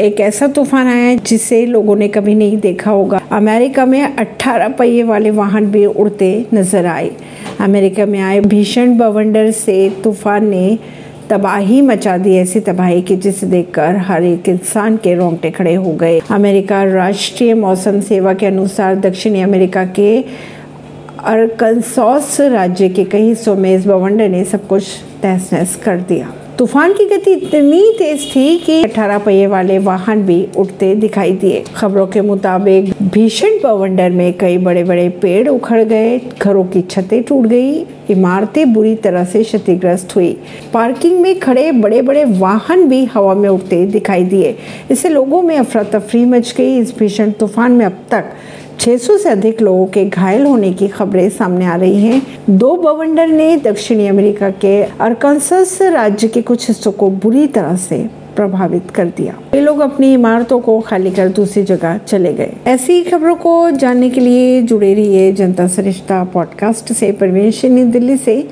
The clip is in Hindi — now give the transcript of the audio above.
एक ऐसा तूफ़ान आया जिसे लोगों ने कभी नहीं देखा होगा। अमेरिका में 18 पहिए वाले वाहन भी उड़ते नज़र आए। अमेरिका में आए भीषण बवंडर से तूफ़ान ने तबाही मचा दी ऐसी तबाही की, जिसे देखकर हर एक इंसान के रोंगटे खड़े हो गए। अमेरिका राष्ट्रीय मौसम सेवा के अनुसार दक्षिणी अमेरिका के अरकनसॉस राज्य के कई हिस्सों में इस बवंडर ने सब कुछ तहस नहस कर दिया। तूफ़ान की गति इतनी तेज थी कि 18 पहिए वाले वाहन भी उठते दिखाई दिए। खबरों के मुताबिक, भीषण पवंडर में कई बड़े बड़े पेड़ उखड़ गए, घरों की छतें टूट गई। इमारतें बुरी तरह से क्षतिग्रस्त हुई। पार्किंग में खड़े बड़े बड़े वाहन भी हवा में उठते दिखाई दिए। इससे लोगों में अफरा तफरी मच गई। इस भीषण तूफ़ान में अब तक 600 से अधिक लोगों के घायल होने की खबरें सामने आ रही हैं। दो बवंडर ने दक्षिणी अमेरिका के अरकानसस राज्य के कुछ हिस्सों को बुरी तरह से प्रभावित कर दिया। ये लोग अपनी इमारतों को खाली कर दूसरी जगह चले गए। ऐसी खबरों को जानने के लिए जुड़े रहिए जनता सरिश्ता पॉडकास्ट से। परवेश दिल्ली से।